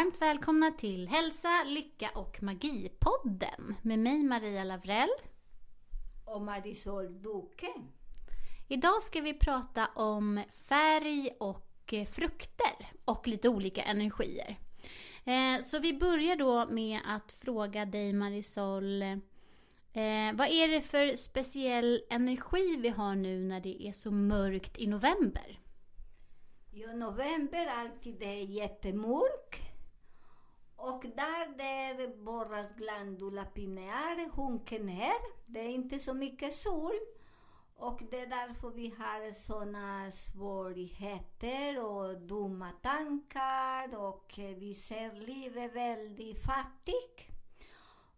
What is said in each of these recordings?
Varmt välkomna till Hälsa, Lycka och Magi-podden med mig Maria Lavrell. och Marisol Duque. Idag ska vi prata om färg och frukter och lite olika energier. Eh, Så vi börjar då med att fråga dig Marisol, eh, vad är det för speciell energi vi har nu när det är så mörkt i november? Jo, november alltid är jättemörk. Och där där borras glandula pinear sjunker ner. Det är inte så mycket sol. Och det är därför vi har såna svårigheter och dumma tankar och vi ser livet väldigt fattigt.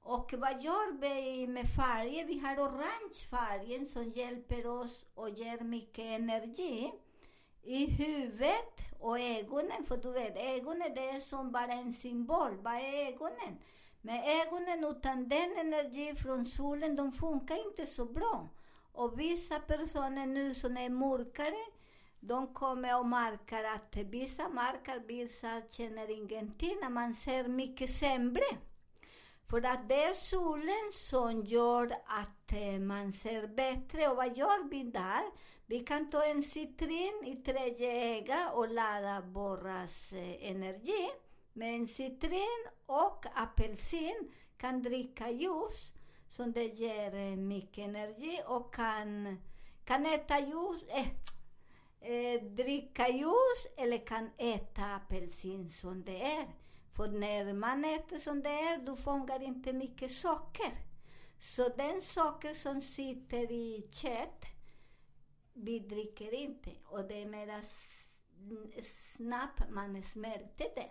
Och vad gör vi med färger? Vi har orange färgen som hjälper oss och ger mycket energi i huvudet och ögonen. För du vet, ögonen eh, det är som bara en symbol. Vad är ögonen? Men ögonen utan den energi från solen, de funkar inte så bra. Och vissa personer nu som är mörkare, de kommer och märker att vissa märker, vissa känner ingenting, när man ser mycket sämre. För att det är solen som gör att eh, man ser bättre. Och vad gör vi där? Vi kan ta en citrin i tredje öga och ladda våras eh, energi. Med en citrin och apelsin kan dricka ljus som det ger eh, mycket energi och kan, kan äta ljus, eh, eh, dricka ljus eller kan äta apelsin som det är. För när man äter som det är, du fångar inte mycket socker. Så den socker som sitter i kött, vi dricker inte. Och det är mera snabbt man smälter den.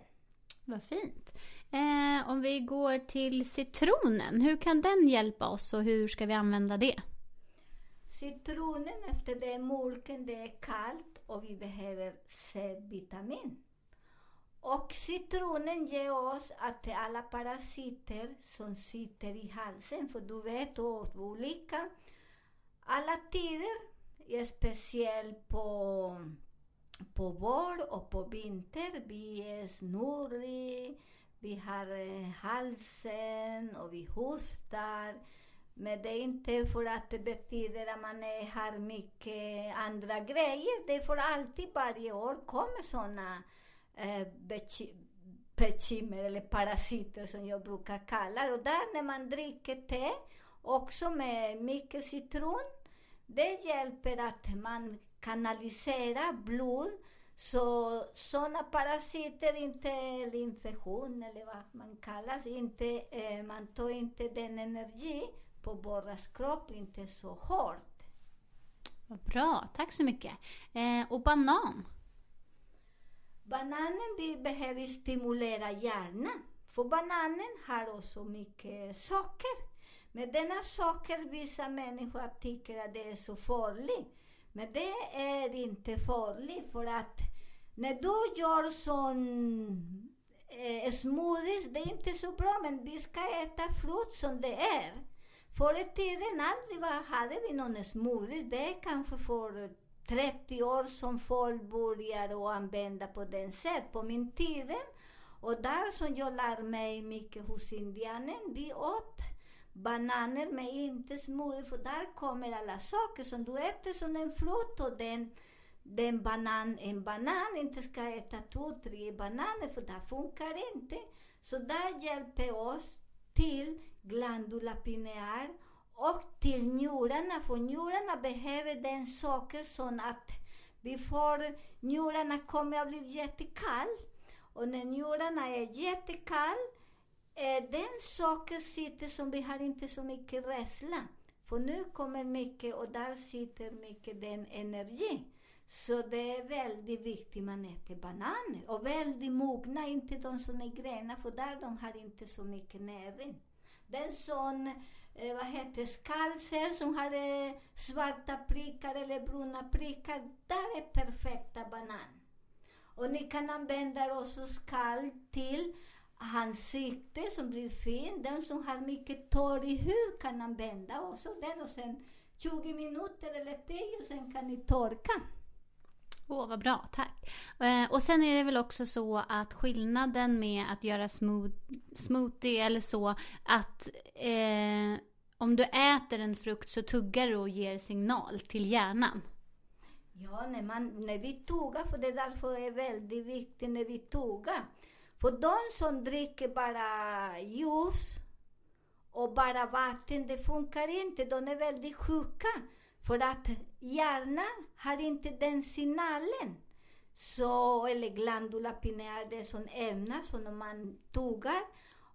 Vad fint. Eh, om vi går till citronen, hur kan den hjälpa oss och hur ska vi använda det? Citronen, efter det är mörken, det är kallt och vi behöver C-vitamin. Och citronen ger oss att alla parasiter som sitter i halsen, för du vet, och olika, alla tider, speciellt på, på vår och på vinter, vi är snurrig, vi har eh, halsen och vi hostar. Men det är inte för att det betyder att man är, har mycket andra grejer. Det är för alltid, varje år, kommer sådana eh, bekymmer eller parasiter som jag brukar kalla det. Och där när man dricker te, också med mycket citron, det hjälper att man kanaliserar blod så sådana parasiter, inte eller infektion eller vad man kallar inte, eh, man tar inte den energi på våras kropp, inte så hårt. Vad bra, tack så mycket. Eh, och banan? Bananen vi behöver stimulera hjärnan. För bananen har också mycket socker. Men denna socker, vissa människor tycker att det är så farligt. Men det är inte farligt för att när du gör sån eh, smoothies, det är inte så bra, men vi ska äta frukt som det är. Förr i tiden aldrig var, hade vi någon smoothie. Det är kanske för 30 år som folk började använda på den sätt. På min tid, och där som jag lär mig mycket hos indianen, vi åt bananer men inte smoothie, för där kommer alla saker som du äter som en frukt och den, den banan, en banan inte ska äta två, tre bananer för det funkar inte. Så där hjälper oss till glandula pineal och till njurarna, för njurarna behöver den saker som att vi får, njurarna kommer att bli jättekall och när njurarna är jättekall eh, den saker sitter som vi har inte så mycket rädsla. För nu kommer mycket och där sitter mycket den energi. Så det är väldigt viktigt man äter bananer. Och väldigt mogna, inte de som är gröna, för där de har inte så mycket näring. Den som, eh, vad heter skalser som har svarta prickar eller bruna prickar, där är perfekta banan. Och ni kan använda också skall till ansikte som blir fin. Den som har mycket torr i hud kan använda också den och sen 20 minuter eller 10 och sen kan ni torka. Åh, oh, vad bra, tack. Eh, och sen är det väl också så att skillnaden med att göra smooth, smoothie eller så, att eh, om du äter en frukt så tuggar du och ger signal till hjärnan. Ja, när, man, när vi tuggar, för det är därför det är väldigt viktigt när vi tuggar. För de som dricker bara juice och bara vatten, det funkar inte. De är väldigt sjuka. För att hjärnan har inte den signalen. Så, eller glandula pineal, det är sån ämne som man tuggar.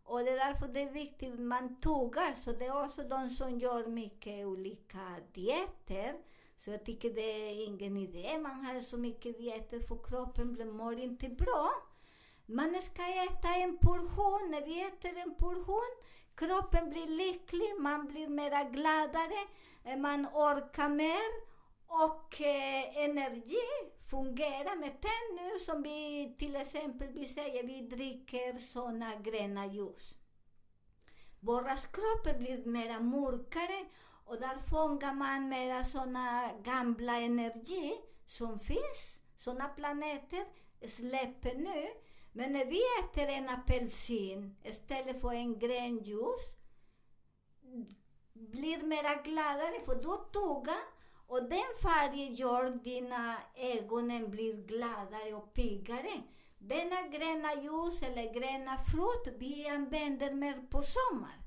Och det är därför det är viktigt man tuggar. Så det är också de som gör mycket olika dieter. Så jag tycker det är ingen idé man har så mycket dieter för kroppen mår inte bra. Man ska äta en portion. När vi äter en portion, kroppen blir lycklig, man blir mera gladare, Eh, man orkar mer och eh, energi fungerar. Men tänk nu som vi till exempel vi säger, vi dricker såna gröna ljus. Våra kroppar blir mera mörkare och där fångar man mera såna gamla energi som finns. Såna planeter eh, släpper nu men när vi äter en apelsin istället för en grön juice blir mera gladare för du tuggar och den färgen gör dina ögon blir gladare och piggare. Denna gröna ljus eller gröna frukt vi använder mer på sommar.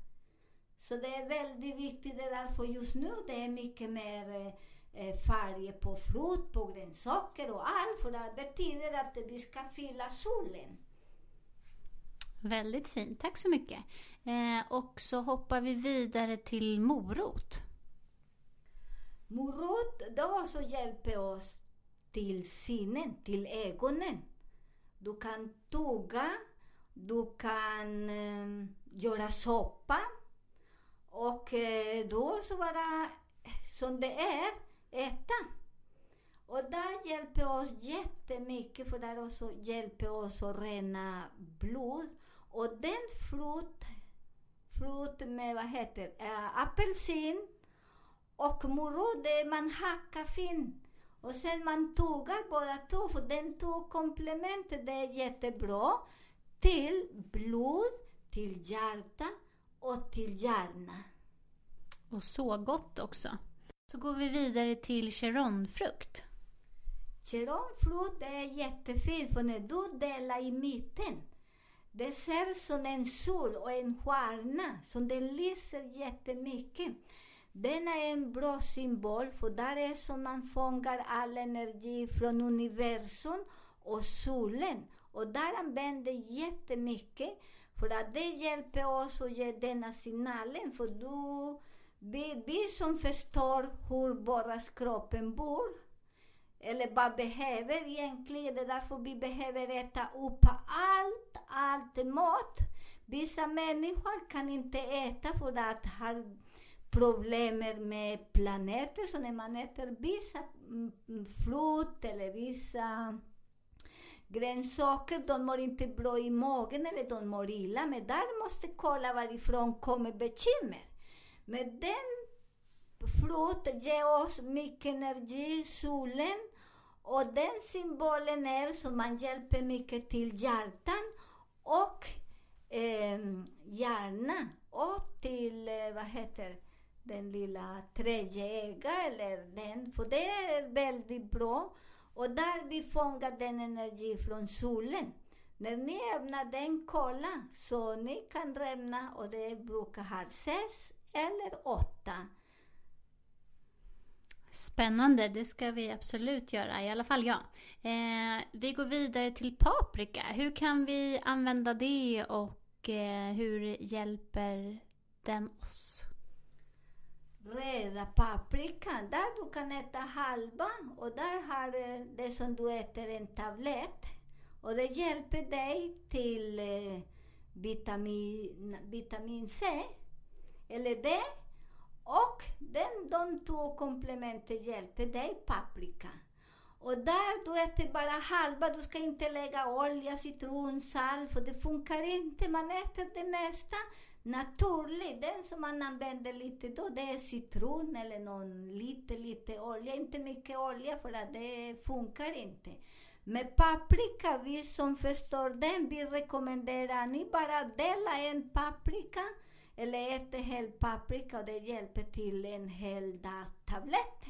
Så det är väldigt viktigt, det därför just nu det är mycket mer eh, eh färger på frukt, på grönsaker och allt. För det betyder att vi ska fylla solen. Väldigt fint, tack så mycket. Eh, och så hoppar vi vidare till morot. Morot då så hjälper oss till sinnen, till ögonen. Du kan tugga, du kan eh, göra soppa och eh, då så bara, eh, som det är, äta. Och där hjälper oss jättemycket för där också hjälper oss att rena blod och den frukt, frukt med, vad heter äh, apelsin och morot, det man hackar fint. Och sen man tuggar båda två, för den två komplementet, det är jättebra till blod, till hjärta och till hjärna. Och så gott också. Så går vi vidare till chironfrukt. Chironfrukt är jättefint, för när du delar i mitten det ser som en sol och en stjärna, som den lyser jättemycket. Den är en bra symbol, för där är som man fångar all energi från universum och solen. Och där använder jättemycket, för att det hjälper oss att ge denna signalen. För du vi, vi som förstår hur våra kroppen bor, eller vad behöver egentligen, det är därför vi behöver äta upp allt, allt mat. Vissa människor kan inte äta för att ha problem med planeter, så när man äter vissa mm, mm, frukt eller vissa grönsaker, de mår inte bra i magen eller de mår illa. Men där måste kolla varifrån kommer bekymmer. Men den frukt ger oss mycket energi, solen. Och den symbolen är som man hjälper mycket till hjärtan och eh, hjärna och till, eh, vad heter den lilla tredje eller den, för det är väldigt bra. Och där vi fångar den energi från solen. När ni öppnar den, kolla, så ni kan rämna och det brukar ha sex eller åtta. Spännande, det ska vi absolut göra, i alla fall jag. Eh, vi går vidare till paprika. Hur kan vi använda det och eh, hur hjälper den oss? Röda paprikan, där du kan äta halva och där har du det som du äter en tablett. Och det hjälper dig till eh, vitamin, vitamin C, eller D. Och den, de två komplementen hjälper dig, paprika. Och där du äter bara halva, du ska inte lägga olja, citron, salt, för det funkar inte. Man äter det mesta naturligt. Den som man använder lite då, det är citron eller någon lite, lite olja. Inte mycket olja för att det funkar inte. Med paprika, vi som förstår den, vi rekommenderar ni bara dela en paprika eller äta hel paprika och det hjälper till en hel dag tablett.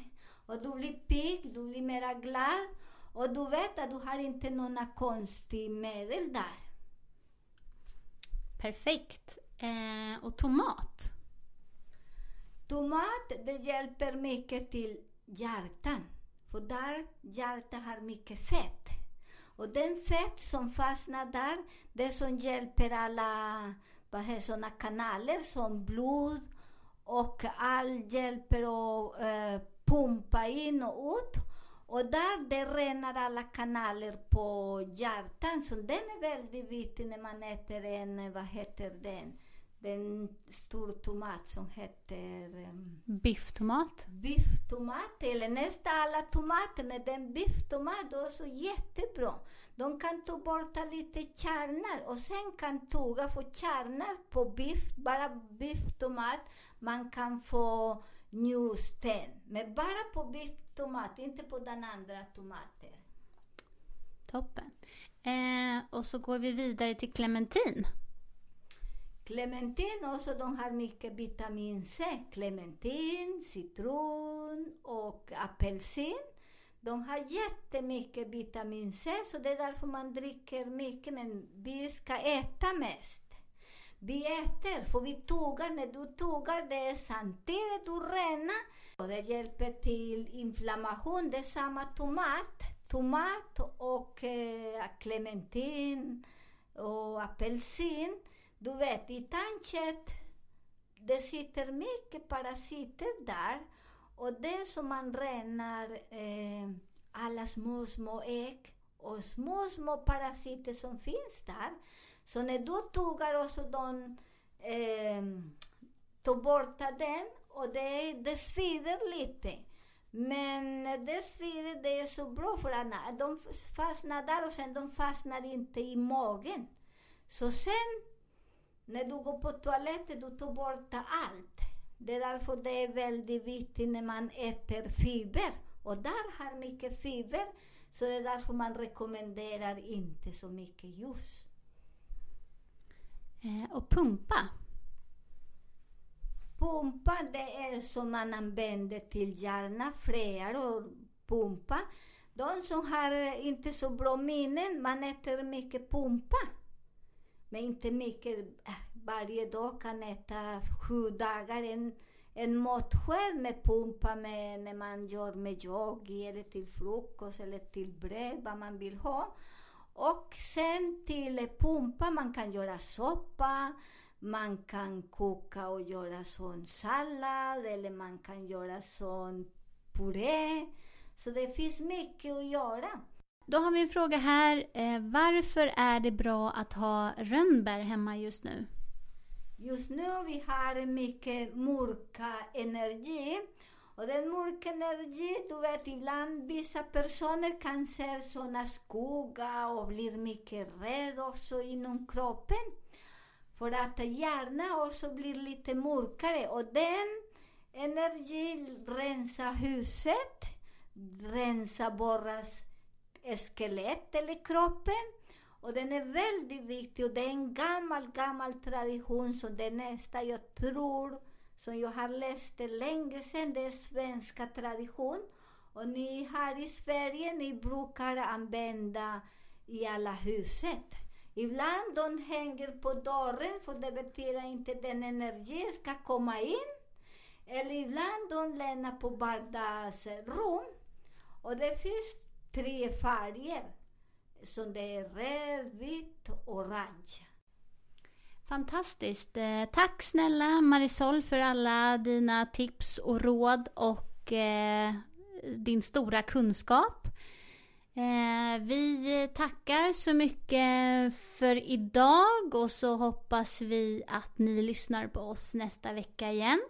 Och du blir pigg, du blir mera glad och du vet att du har inte några konstiga medel där. Perfekt. Eh, och tomat? Tomat, det hjälper mycket till hjärtan. För där hjärtat har mycket fett. Och den fett som fastnar där, det som hjälper alla vad heter, sådana kanaler som blod och all hjälper att eh, pumpa in och ut. Och där det renar alla kanaler på hjärtan, så den är väldigt viktig när man äter en, vad heter den, den stor tomat som heter... Um, bifftomat? Bifftomat, eller nästan alla tomater, men den bifftomat är så jättebra. De kan ta bort lite kärnor och sen kan tugga få kärnor på biff, bara bifftomat. Man kan få njursten, men bara på bifftomat, inte på den andra tomaten. Toppen. Eh, och så går vi vidare till clementin. Clementin också, de har mycket vitamin C. Clementin, citron och apelsin. De har jättemycket vitamin C, så det är därför man dricker mycket, men vi ska äta mest. Vi äter, för vi tuggar. När du tuggar, det är samtidigt du renar. Och det hjälper till inflammation. Det är samma tomat. Tomat och eh, clementin och apelsin du vet, i tandkött, det sitter mycket parasiter där. Och det som man renar eh, alla små, små ägg och små, små parasiter som finns där. Så när du tuggar också de, eh, tar bort den och det, det svider lite. Men det svider, det är så bra för att de fastnar där och sen de fastnar inte i magen. Så sen när du går på toaletten, du tar bort allt. Det är därför det är väldigt viktigt när man äter fiber. Och där har mycket fiber, så det är därför man rekommenderar inte så mycket ljus. Eh, och pumpa? Pumpa, det är som man använder till hjärna, frear och pumpa. De som har inte så bra minnen, man äter mycket pumpa. Men inte mycket. Varje dag kan äta sju dagar en, en matsked med pumpa med, när man gör med yogi eller till frukost eller till bröd, vad man vill ha. Och sen till pumpa, man kan göra soppa, man kan koka och göra sån sallad eller man kan göra sån puré. Så det finns mycket att göra. Då har vi en fråga här. Eh, varför är det bra att ha rönnbär hemma just nu? Just nu vi har mycket mörka energi. Och den mörka energi, du vet ibland vissa personer kan se sådana skuggor och blir mycket rädd också inom kroppen. För att hjärnan också blir lite mörkare och den energin rensar huset, rensar våra skelett eller kroppen. Och den är väldigt viktig och det är en gammal, gammal tradition som det nästa, jag tror, som jag har läst det länge sedan, det är svenska tradition. Och ni här i Sverige, ni brukar använda i alla huset. Ibland de hänger på dörren för det betyder inte den energin ska komma in. Eller ibland de lämnar på vardagsrum. Och det finns tre färger. Som det är röd, vitt och orange. Fantastiskt. Eh, tack snälla Marisol för alla dina tips och råd och eh, din stora kunskap. Eh, vi tackar så mycket för idag och så hoppas vi att ni lyssnar på oss nästa vecka igen.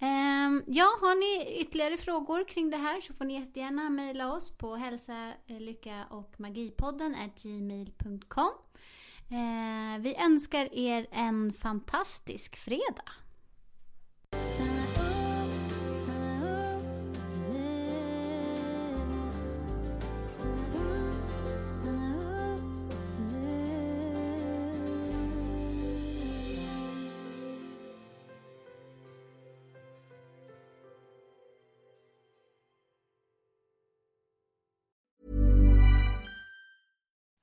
Ehm, ja, har ni ytterligare frågor kring det här så får ni jättegärna mejla oss på hälsa, lycka och magipodden gmail.com. Ehm, vi önskar er en fantastisk fredag.